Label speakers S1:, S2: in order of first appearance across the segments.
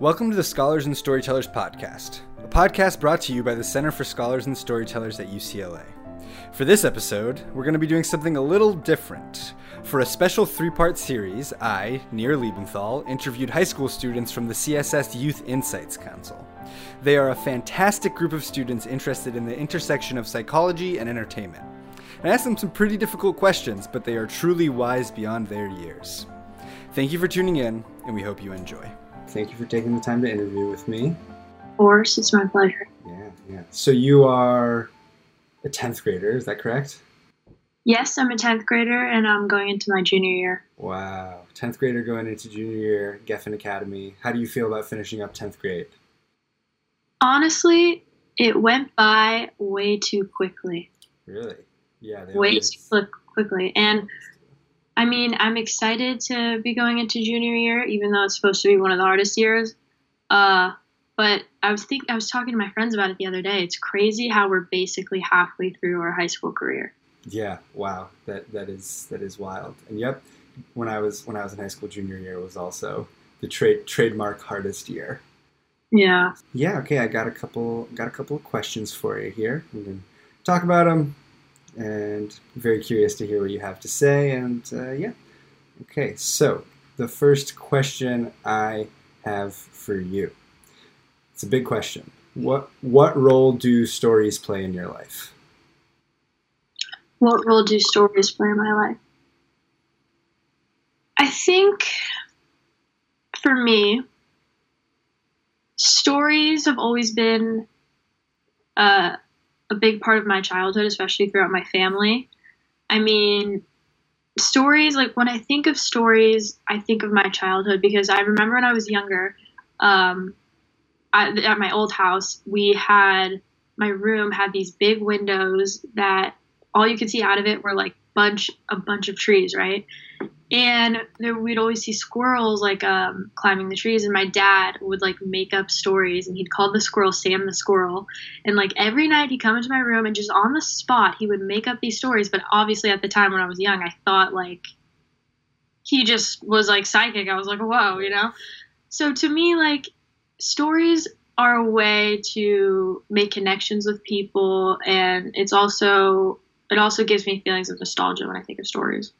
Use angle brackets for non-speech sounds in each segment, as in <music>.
S1: Welcome to the Scholars and Storytellers podcast, a podcast brought to you by the Center for Scholars and Storytellers at UCLA. For this episode, we're going to be doing something a little different. For a special three part series, I, Nir Liebenthal, interviewed high school students from the CSS Youth Insights Council. They are a fantastic group of students interested in the intersection of psychology and entertainment. I asked them some pretty difficult questions, but they are truly wise beyond their years. Thank you for tuning in, and we hope you enjoy. Thank you for taking the time to interview with me.
S2: Of course, it's my pleasure.
S1: Yeah, yeah. So you are a 10th grader, is that correct?
S2: Yes, I'm a 10th grader and I'm going into my junior year.
S1: Wow. 10th grader going into junior year, Geffen Academy. How do you feel about finishing up 10th grade?
S2: Honestly, it went by way too quickly.
S1: Really? Yeah,
S2: way always... too quickly. And I mean, I'm excited to be going into junior year, even though it's supposed to be one of the hardest years. Uh, but I was think I was talking to my friends about it the other day. It's crazy how we're basically halfway through our high school career.
S1: Yeah, wow, that that is that is wild. And yep, when I was when I was in high school, junior year was also the trade trademark hardest year.
S2: Yeah.
S1: Yeah. Okay, I got a couple got a couple of questions for you here. We can talk about them and very curious to hear what you have to say. And uh, yeah, okay. So the first question I have for you. It's a big question. What what role do stories play in your life?
S2: What role do stories play in my life? I think for me, stories have always been uh, a big part of my childhood, especially throughout my family. I mean, stories, like when I think of stories, I think of my childhood because I remember when I was younger, um, I, at my old house, we had my room had these big windows that all you could see out of it were like bunch a bunch of trees, right? and there, we'd always see squirrels like um, climbing the trees and my dad would like make up stories and he'd call the squirrel sam the squirrel. And like every night he'd come into my room and just on the spot he would make up these stories. But obviously at the time when i was young i thought like he just was like psychic. I was like whoa you know? So to me like stories are a way to make connections with people and it's also it also gives me feelings of nostalgia when i think of stories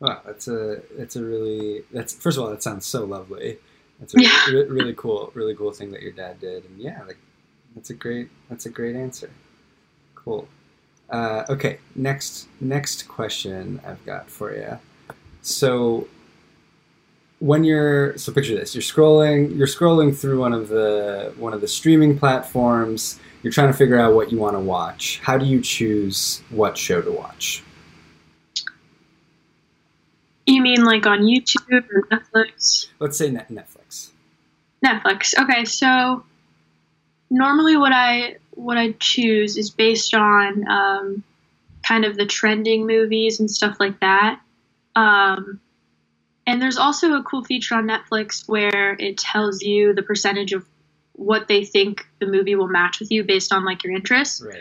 S1: Wow, that's a that's a really that's first of all that sounds so lovely. That's a yeah. really, really cool really cool thing that your dad did, and yeah, like that's a great that's a great answer. Cool. Uh, okay, next next question I've got for you. So when you're so picture this you're scrolling you're scrolling through one of the one of the streaming platforms you're trying to figure out what you want to watch how do you choose what show to watch
S2: you mean like on YouTube or Netflix?
S1: Let's say Netflix.
S2: Netflix. Okay, so normally what I what I choose is based on um, kind of the trending movies and stuff like that. Um, and there's also a cool feature on Netflix where it tells you the percentage of what they think the movie will match with you based on like your interests.
S1: Right.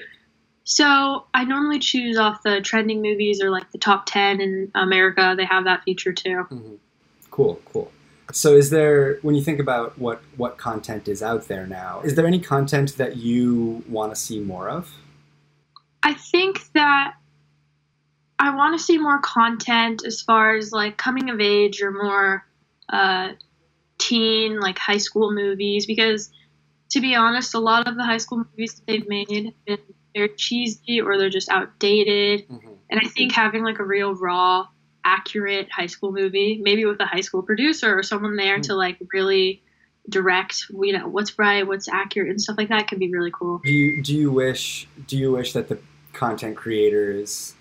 S2: So I normally choose off the trending movies or like the top 10 in America. They have that feature too.
S1: Mm-hmm. Cool, cool. So is there when you think about what what content is out there now, is there any content that you want to see more of?
S2: I think that I want to see more content as far as like coming of age or more uh, teen like high school movies because to be honest, a lot of the high school movies that they've made have been they're cheesy or they're just outdated. Mm-hmm. And I think having like a real raw, accurate high school movie, maybe with a high school producer or someone there mm-hmm. to like really direct, you know, what's right, what's accurate, and stuff like that can be really cool.
S1: Do you do you wish do you wish that the content creators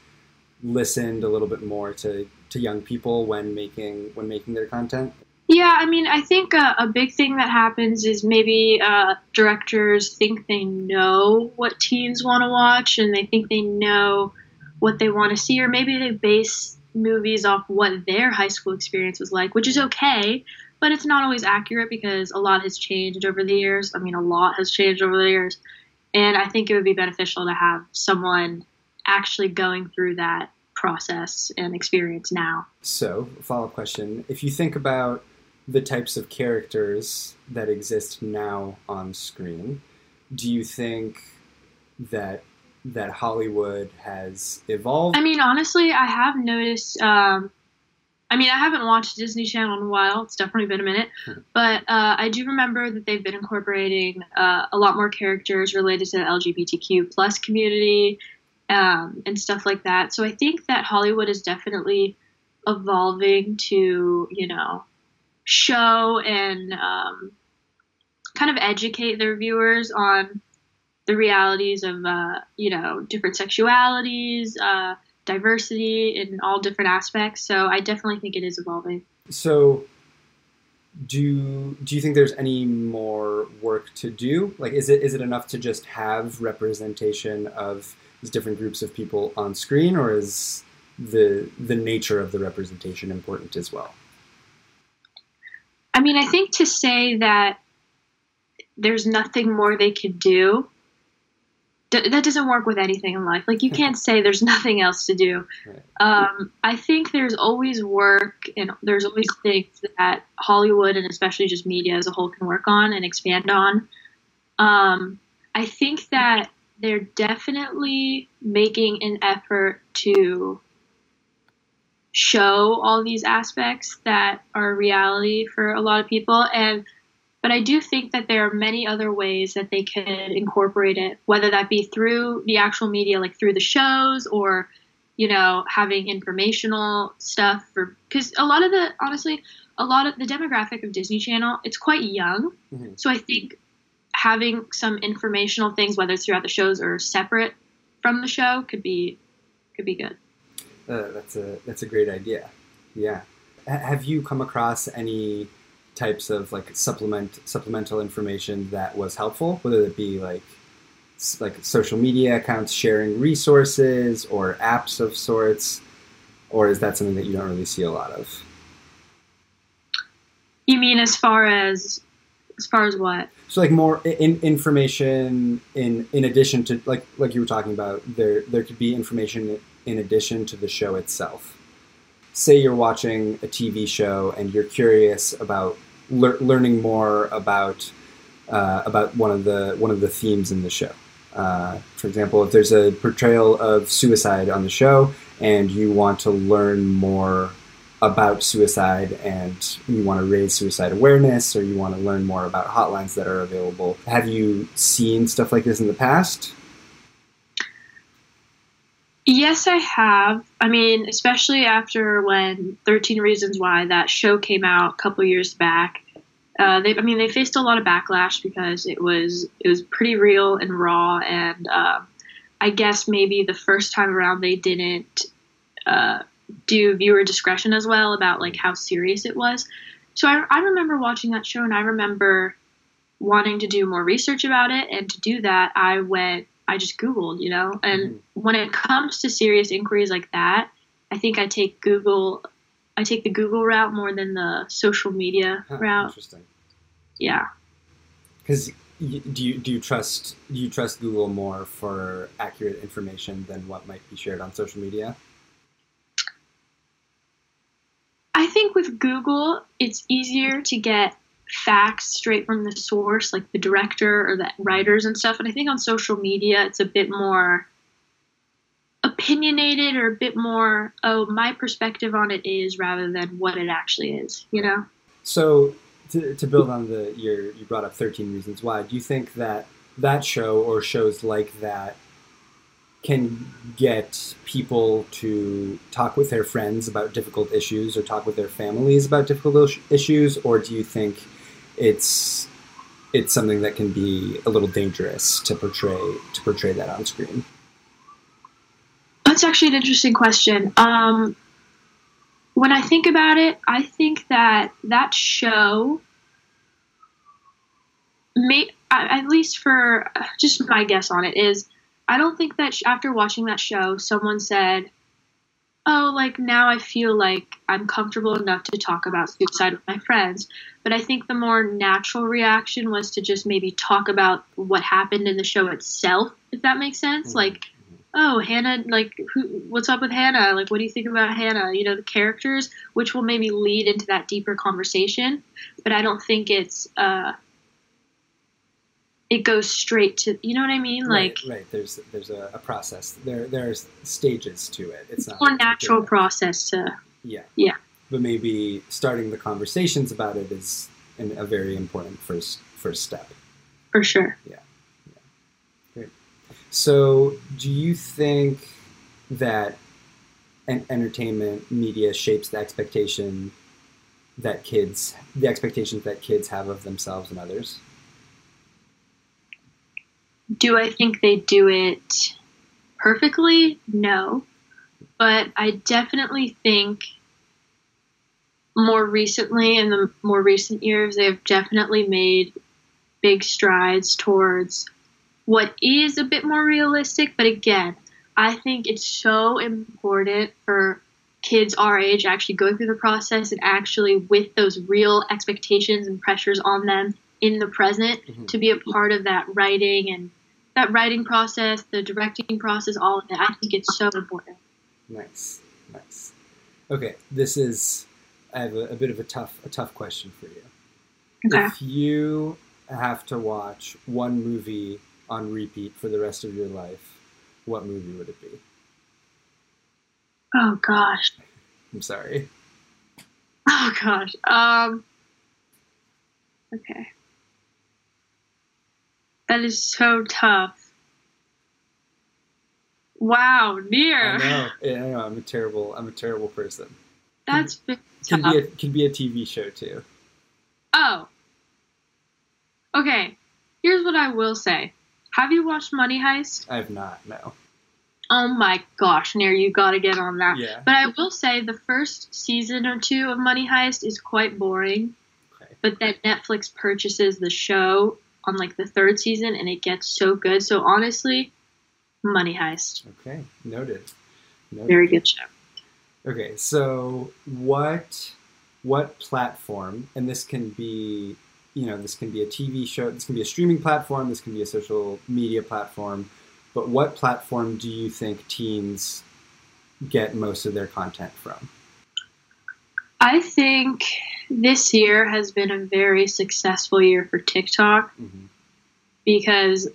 S1: listened a little bit more to to young people when making when making their content?
S2: Yeah, I mean, I think a, a big thing that happens is maybe uh, directors think they know what teens want to watch and they think they know what they want to see, or maybe they base movies off what their high school experience was like, which is okay, but it's not always accurate because a lot has changed over the years. I mean, a lot has changed over the years. And I think it would be beneficial to have someone actually going through that process and experience now.
S1: So, follow up question if you think about the types of characters that exist now on screen, do you think that that Hollywood has evolved?
S2: I mean, honestly, I have noticed. Um, I mean, I haven't watched Disney Channel in a while. It's definitely been a minute,
S1: Hmm.
S2: but uh, I do remember that they've been incorporating uh, a lot more characters related to the LGBTQ plus community um, and stuff like that. So I think that Hollywood is definitely evolving to, you know, show and um, kind of educate their viewers on the realities of uh, you know different sexualities, uh, diversity in all different aspects. So I definitely think it is evolving.
S1: So, do do you think there's any more work to do? Like, is it is it enough to just have representation of these different groups of people on screen, or is the the nature of the representation important as well?
S2: I mean, I think to say that there's nothing more they could do. th- That doesn't work with anything in life. Like you can't say there's nothing else to do. Um, I think there's always work and there's always things that Hollywood and especially just media as a whole can work on and expand on. Um, I think that they're definitely making an effort to show all these aspects that are reality for a lot of people and but I do think that there are many other ways that they could incorporate it, whether that be through the actual media, like through the shows, or you know, having informational stuff. For because a lot of the honestly, a lot of the demographic of Disney Channel, it's quite young.
S1: Mhm.
S2: So I think having some informational things, whether it's throughout the shows or separate from the show, could be could be good.
S1: Uh, that's a that's a great idea. Yeah. H- have you come across any types of like supplement supplemental information that was helpful, whether it be like like social media accounts sharing resources or apps of sorts, or is that something that you don't really see a lot of?
S2: You mean as far as as far as what?
S1: So like more in, information in in addition to like like you were talking about there there could be information in addition to the show itself. Say you're watching a TV show and you're curious about lear- learning more about uh, about one of the one of the themes in the show. Uh, for example, if there's a portrayal of suicide on the show and you want to learn more about suicide and you want to raise suicide awareness or you want to learn more about hotlines that are available. Have you seen stuff like this in the past?
S2: Yes, I have. I mean, especially after when 13 Reasons Why that show came out a couple years back. Uh, they, I mean, they faced a lot of backlash because it was it was pretty real and raw, and um, I guess maybe the first time around they didn't uh, do viewer discretion as well about like how serious it was. So I, I remember watching that show, and I remember wanting to do more research about it, and to do that, I went, I just Googled, you know, and
S1: Mhm.
S2: when it comes to serious inquiries like that, I think I take Google. I take the Google route more than the social media
S1: Huh,
S2: route.
S1: Interesting.
S2: Yeah.
S1: Because do you do you trust do you trust Google more for accurate information than what might be shared on social media?
S2: I think with Google, it's easier to get facts straight from the source, like the director or the writers and stuff. And I think on social media, it's a bit more opinionated or a bit more, oh, my perspective on it is rather than what it actually is, you know?
S1: So to, to build on the your you brought up 13 reasons why do you think that that show or shows like that can get people to talk with their friends about difficult issues or talk with their families about difficult issues or do you think it's it's something that can be a little dangerous to portray to portray that on screen
S2: That's actually an interesting question. Um, when I think about it, I think that that show, may, at least for just my guess on it, is I don't think that sh- after watching that show, someone said, "Oh, like now I feel like I'm comfortable enough to talk about suicide with my friends." But I think the more natural reaction was to just maybe talk about what happened in the show itself, if that makes sense.
S1: Mhm.
S2: Like oh hannah like who, what's up with hannah like what do you think about hannah you know the characters which will maybe lead into that deeper conversation but i don't think it's uh it goes straight to you know what i mean? Like
S1: right, right. there's there's a, a process. There there's stages to it. It's not
S2: more natural process to
S1: yeah.
S2: yeah.
S1: But maybe starting the conversations about it is an, a very important first first step.
S2: For sure.
S1: Yeah. So, do you think that entertainment media shapes the expectation that kids, the expectations that kids have of themselves and others?
S2: Do I think they do it perfectly? No. But I definitely think more recently, in the more recent years, they have definitely made big strides towards what is a bit more realistic. But again, I think it's so important for kids our age actually go through the process and actually with those real expectations and pressures on them in the present mm-hmm. to be a part of that writing and that writing process, the directing process, all of that. I think it's so important.
S1: Nice, nice. Okay, this is I have a, a bit of a tough a tough question for you. Okay. If you have to watch one movie on repeat for the rest of your life, what movie would it be?
S2: Oh gosh.
S1: I'm sorry.
S2: Oh gosh. Um Okay. That is so tough. Wow, Nir.
S1: I know. <laughs> Yeah, I know. I'm a terrible. I'm a terrible person.
S2: That's
S1: can, can be a can be a TV show too.
S2: Oh. Okay. Here's what I will say. Have you watched Money Heist?
S1: I have not. No.
S2: Oh my gosh, Nir, you got to get on that.
S1: Yeah.
S2: But I will say the first season or two of Money Heist is quite boring. Okay. But then Netflix purchases the show on like the third season and it gets so good. So honestly, Money Heist.
S1: Okay, noted.
S2: noted. Very good show.
S1: Okay, so what what platform and this can be you know, this can be a TV show, this can be a streaming platform, this can be a social media platform. But what platform do you think teens get most of their content from?
S2: I think this year has been a very successful year for TikTok mm-hmm. because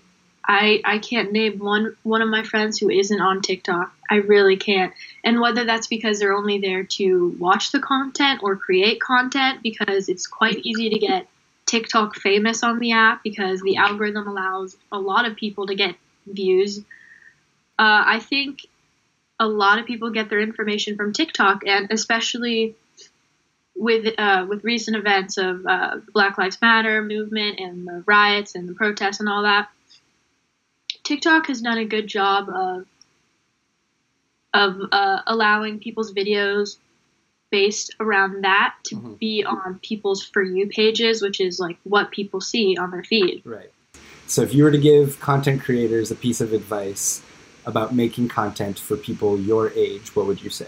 S2: I I can't name one one of my friends who isn't on TikTok. I really can't. And whether that's because they're only there to watch the content or create content because it's quite easy to get TikTok famous on the app because the algorithm allows a lot of people to get views. Uh, I think a lot of people get their information from TikTok, and especially with uh, with recent events of uh, Black Lives Matter movement and the riots and the protests and all that. TikTok has done a good job of of uh, allowing people's videos based around that to mm-hmm. be on people's for you pages, which is like what people see on their feed.
S1: Right. So if you were to give content creators a piece of advice about making content for people your age, what would you say?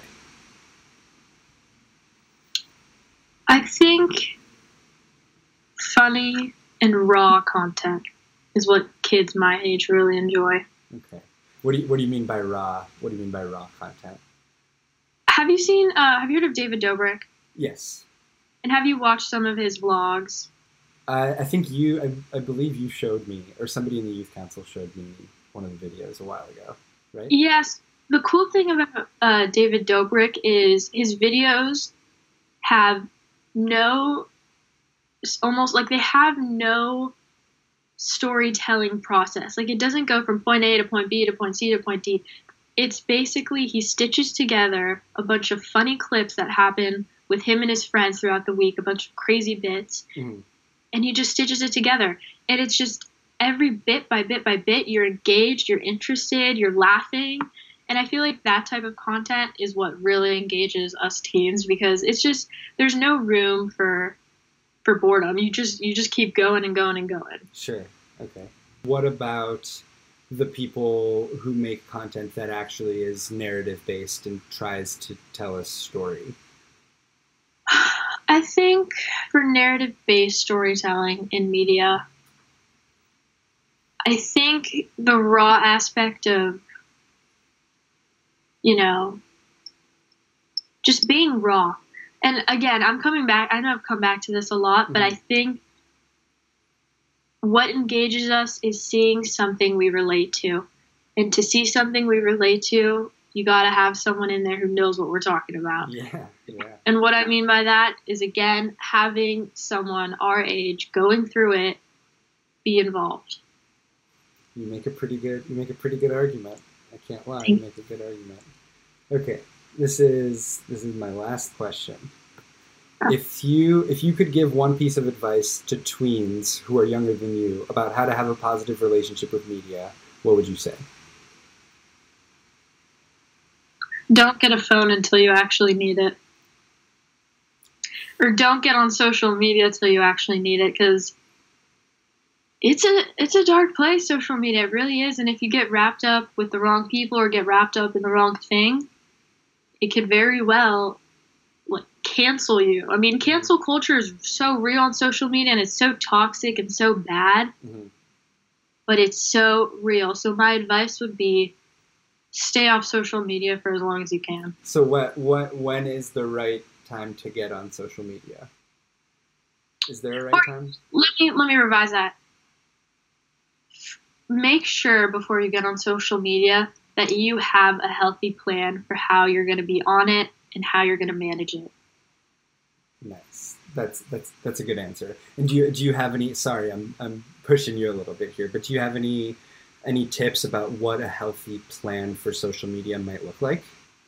S2: I think funny and raw content is what kids my age really enjoy.
S1: Okay. What do you What do you mean by raw? What do you mean by raw content?
S2: Have you seen? Uh, have you heard of David Dobrik?
S1: Yes.
S2: And have you watched some of his vlogs?
S1: I, I think you, I, I, believe you showed me, or somebody in the youth council showed me one of the videos a while ago, right?
S2: Yes. The cool thing about uh, David Dobrik is his videos have no, almost like they have no storytelling process. Like it doesn't go from point A to point B to point C to point D it's basically he stitches together a bunch of funny clips that happen with him and his friends throughout the week, a bunch of crazy bits, mm-hmm. and he just stitches it together. And it's just every bit by bit by bit, you're engaged, you're interested, you're laughing. And I feel like that type of content is what really engages us teens because it's just there's no room for for boredom. You just you just keep going and going and going.
S1: Sure. Okay. What about the people who make content that actually is narrative based and tries to tell a story? <sighs>
S2: I think for narrative based storytelling in media, I think the raw aspect of you know, just being raw. And again, I'm coming back. I know I've come back to this a lot, mm-hmm. but I think what engages us is seeing something we relate to. And to see something we relate to, you got to have someone in there who knows what we're talking about.
S1: Yeah, yeah.
S2: And what I mean by that is, again, having someone our age going through it be involved.
S1: You make a pretty good. You make a pretty good argument. I can't lie. You make a good argument. Okay, this is this is my last question. Ah. If you if you could give one piece of advice to tweens who are younger than you about how to have a positive relationship with media, what would you say?
S2: Don't get a phone until you actually need it. Or don't get on social media until you actually need it because it's a it's a dark place social media it really is and if you get wrapped up with the wrong people or get wrapped up in the wrong thing it could very well like cancel you. I mean cancel culture is so real on social media and it's so toxic and so bad mm-hmm. but it's so real. So my advice would be stay off social media for as long as you can.
S1: So what what when is the right time to get on social media? Is there a right or, time?
S2: let me let me revise that. Make sure before you get on social media that you have a healthy plan for how you're going to be on it and how you're going to manage it.
S1: Nice. That's that's that's a good answer. And do you do you have any? Sorry, I'm I'm pushing you a little bit here, but do you have any any tips about what a healthy plan for social media might look like?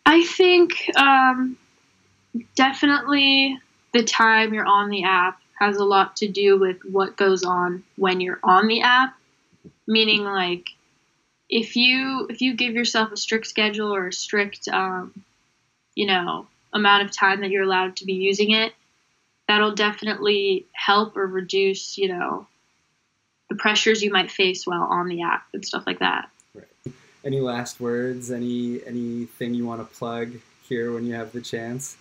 S2: I think um, definitely the time you're on the app has a lot to do with what goes on when you're on the app meaning like if you if you give yourself a strict schedule or a strict um, you know amount of time that you're allowed to be using it that'll definitely help or reduce you know the pressures you might face while on the app and stuff like that.
S1: Right. Any last words? Any anything you want to plug here when you have the chance?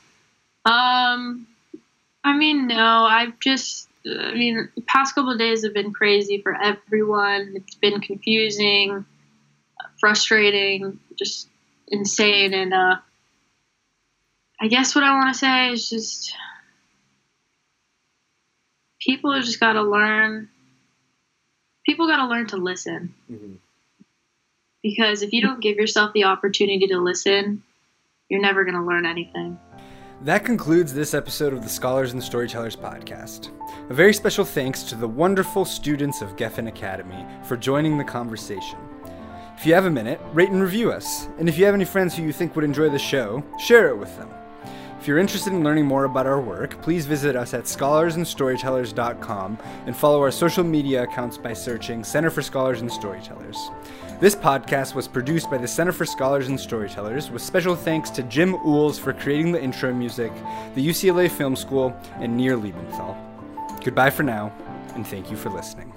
S2: Um i mean no i've just I mean, the past couple of days have been crazy for everyone. It's been confusing, frustrating, just insane. And uh, I guess what I want to say is just people have just got to learn. People got to learn to listen. Mm-hmm. Because if you don't give yourself the opportunity to listen, you're never going to learn anything.
S1: That concludes this episode of the Scholars and Storytellers podcast. A very special thanks to the wonderful students of Geffen Academy for joining the conversation. If you have a minute, rate and review us. And if you have any friends who you think would enjoy the show, share it with them. If you're interested in learning more about our work, please visit us at scholarsandstorytellers.com and follow our social media accounts by searching Center for Scholars and Storytellers. This podcast was produced by the Center for Scholars and Storytellers, with special thanks to Jim Uhls for creating the intro music, the UCLA Film School, and Nir Liebenthal. Goodbye for now, and thank you for listening.